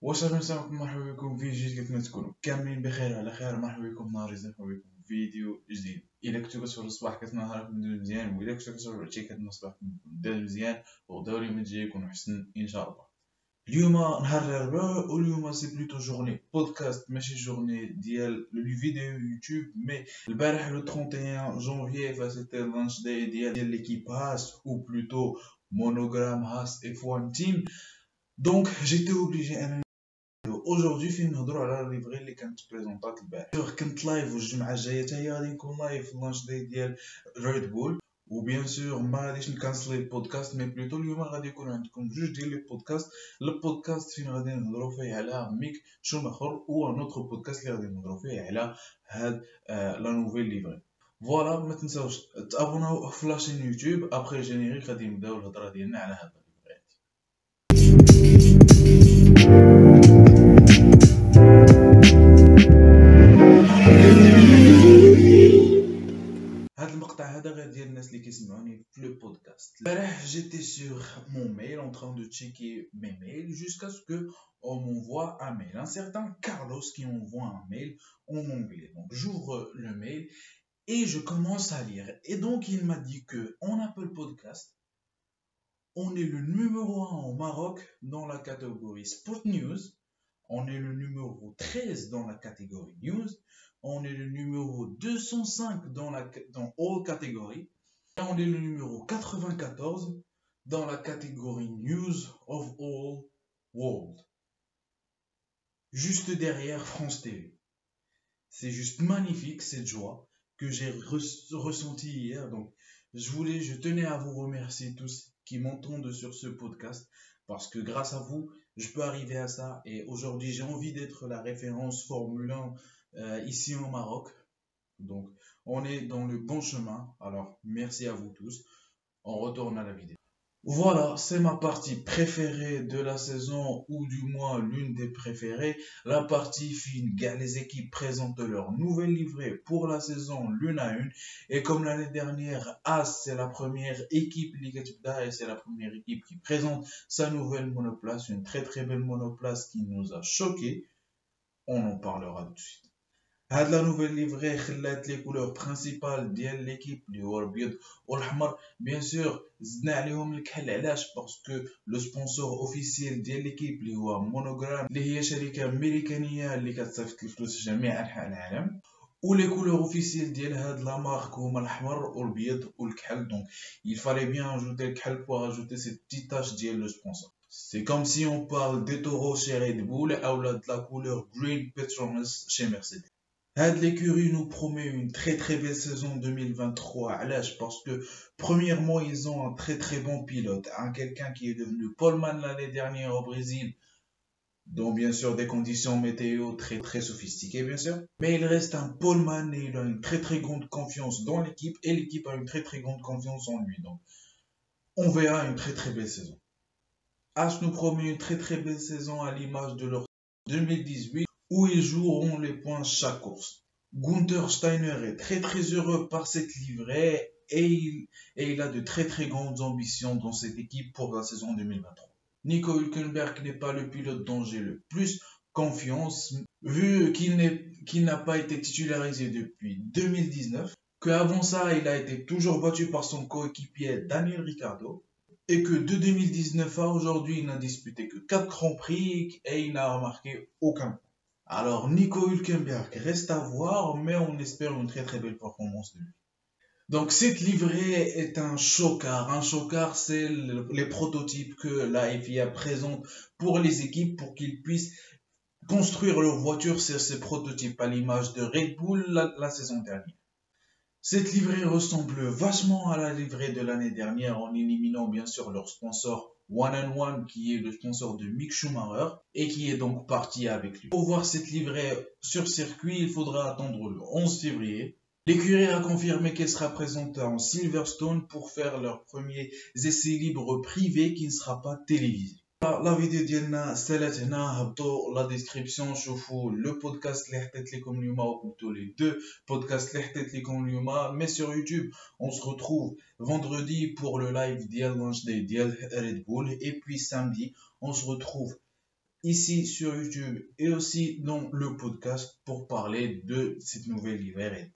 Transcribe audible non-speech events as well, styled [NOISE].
واش أهلا وسهلا مرحبا بكم في جديد كيف ما تكونوا؟ كاملين بخير على خير. مرحبا بكم نهار جديد مرحبا بكم فيديو جديد. إلا كنتو كتفرجوا الصباح كتنهاركم ندوز مزيان وإلا كنتو كتفرجوا العشيه كتنهار الصباح ندوز مزيان وغداو اليوم الجاي يكون حسن إن شاء الله. اليوم نهار الاربعاء واليوم سي بلوتو جورني بودكاست ماشي جورني ديال لو فيديو يوتيوب مي البارح لو 31 جونفي فسيتي لانش داي ديال ديال ليكيب هاس أو بلوتو مونوغرام هاس اف 1 تيم دونك جيتي اوبليجي أنا اجوردي فين نهضروا على ليفغي اللي كانت بريزونطات البارح. كنت لايف والجمعة الجاية حتى هي غادي نكون لايف لانش داي ديال ريد بول وبيان سور ما غاديش نكانسلي البودكاست مي بلوتو اليوم غادي يكون عندكم جوج ديال لي بودكاست البودكاست فين غادي نهضروا فيه على ميك شوماخر و نوتر بودكاست اللي غادي نهضروا فيه على هاد لا نوفيل ليفري فوالا ما تنساوش تابوناو [LAUGHS] في لاشين يوتيوب ابخي جينيريك غادي نبداو الهضرة ديالنا على هاد le podcast. J'étais sur mon mail en train de checker mes mails jusqu'à ce que on m'envoie un mail. Un certain Carlos qui envoie un mail en anglais. Donc j'ouvre le mail et je commence à lire. Et donc il m'a dit que en Apple Podcast, on est le numéro 1 au Maroc dans la catégorie Sport News. On est le numéro 13 dans la catégorie News. On est le numéro 205 dans, la, dans all catégories on est le numéro 94 dans la catégorie News of All World. Juste derrière France TV. C'est juste magnifique cette joie que j'ai ressentie hier. Donc, je voulais, je tenais à vous remercier tous qui m'entendent sur ce podcast parce que grâce à vous, je peux arriver à ça. Et aujourd'hui, j'ai envie d'être la référence Formule 1 euh, ici au Maroc. Donc, on est dans le bon chemin. Alors, merci à vous tous. On retourne à la vidéo. Voilà, c'est ma partie préférée de la saison, ou du moins l'une des préférées. La partie fine, les équipes présentent leur nouvelle livrée pour la saison l'une à une. Et comme l'année dernière, As, c'est la première équipe Liga et c'est la première équipe qui présente sa nouvelle monoplace, une très très belle monoplace qui nous a choqués. On en parlera tout de suite. هاد لا نوفيل ليفغي خلات لي كولور برينسيبال ديال ليكيب اللي هو الابيض والاحمر بيان سور زدنا عليهم الكحل علاش باسكو لو سبونسور اوفيسيال ديال ليكيب اللي هو مونوغرام اللي هي شركه امريكانيه اللي كتصيفط الفلوس جميع انحاء العالم ولي كولور اوفيسيال ديال هاد لا مارك هما الاحمر والابيض والكحل دونك il fallait bien ajouter الكحل pour ajouter cette petite tache ديال لو سبونسور C'est comme si on parle des taureaux chez Red Bull ou de la couleur green Petronas chez Mercedes. Had l'écurie nous promet une très très belle saison 2023 à l'âge parce que premièrement ils ont un très très bon pilote, un quelqu'un qui est devenu poleman l'année dernière au Brésil, dont bien sûr des conditions météo très très sophistiquées bien sûr, mais il reste un poleman et il a une très très grande confiance dans l'équipe et l'équipe a une très très grande confiance en lui. Donc on verra une très très belle saison. As nous promet une très très belle saison à l'image de leur 2018 où ils joueront les points chaque course. Gunther Steiner est très très heureux par cette livrée et il, a de très très grandes ambitions dans cette équipe pour la saison 2023. Nico Hülkenberg n'est pas le pilote dont j'ai le plus confiance, vu qu'il n'a pas été titularisé depuis 2019, qu'avant ça, il a été toujours battu par son coéquipier Daniel Ricciardo, et que de 2019 à aujourd'hui, il n'a disputé que 4 Grands Prix et il n'a remarqué aucun. Alors, Nico Hülkenberg reste à voir, mais on espère une très très belle performance de lui. Donc, cette livrée est un chocard. Un chocard, c'est les prototypes que la FIA présente pour les équipes pour qu'ils puissent construire leur voiture sur ces prototypes à l'image de Red Bull la saison dernière. Cette livrée ressemble vachement à la livrée de l'année dernière en éliminant bien sûr leur sponsor One and One qui est le sponsor de Mick Schumacher et qui est donc parti avec lui. Pour voir cette livrée sur circuit, il faudra attendre le 11 février. L'écurie a confirmé qu'elle sera présente en Silverstone pour faire leur premier essai libre privé qui ne sera pas télévisé. La vidéo ديالنا سالت هنا هبطوا la description شوفوا le podcast اللي حطيت لكم اليوم ou plutôt les deux podcasts اللي حطيت لكم اليوم mais sur YouTube on se retrouve vendredi pour le live ديال launch day ديال Red Bull et puis samedi on se retrouve ici sur YouTube et aussi dans le podcast pour parler de cette nouvelle livrée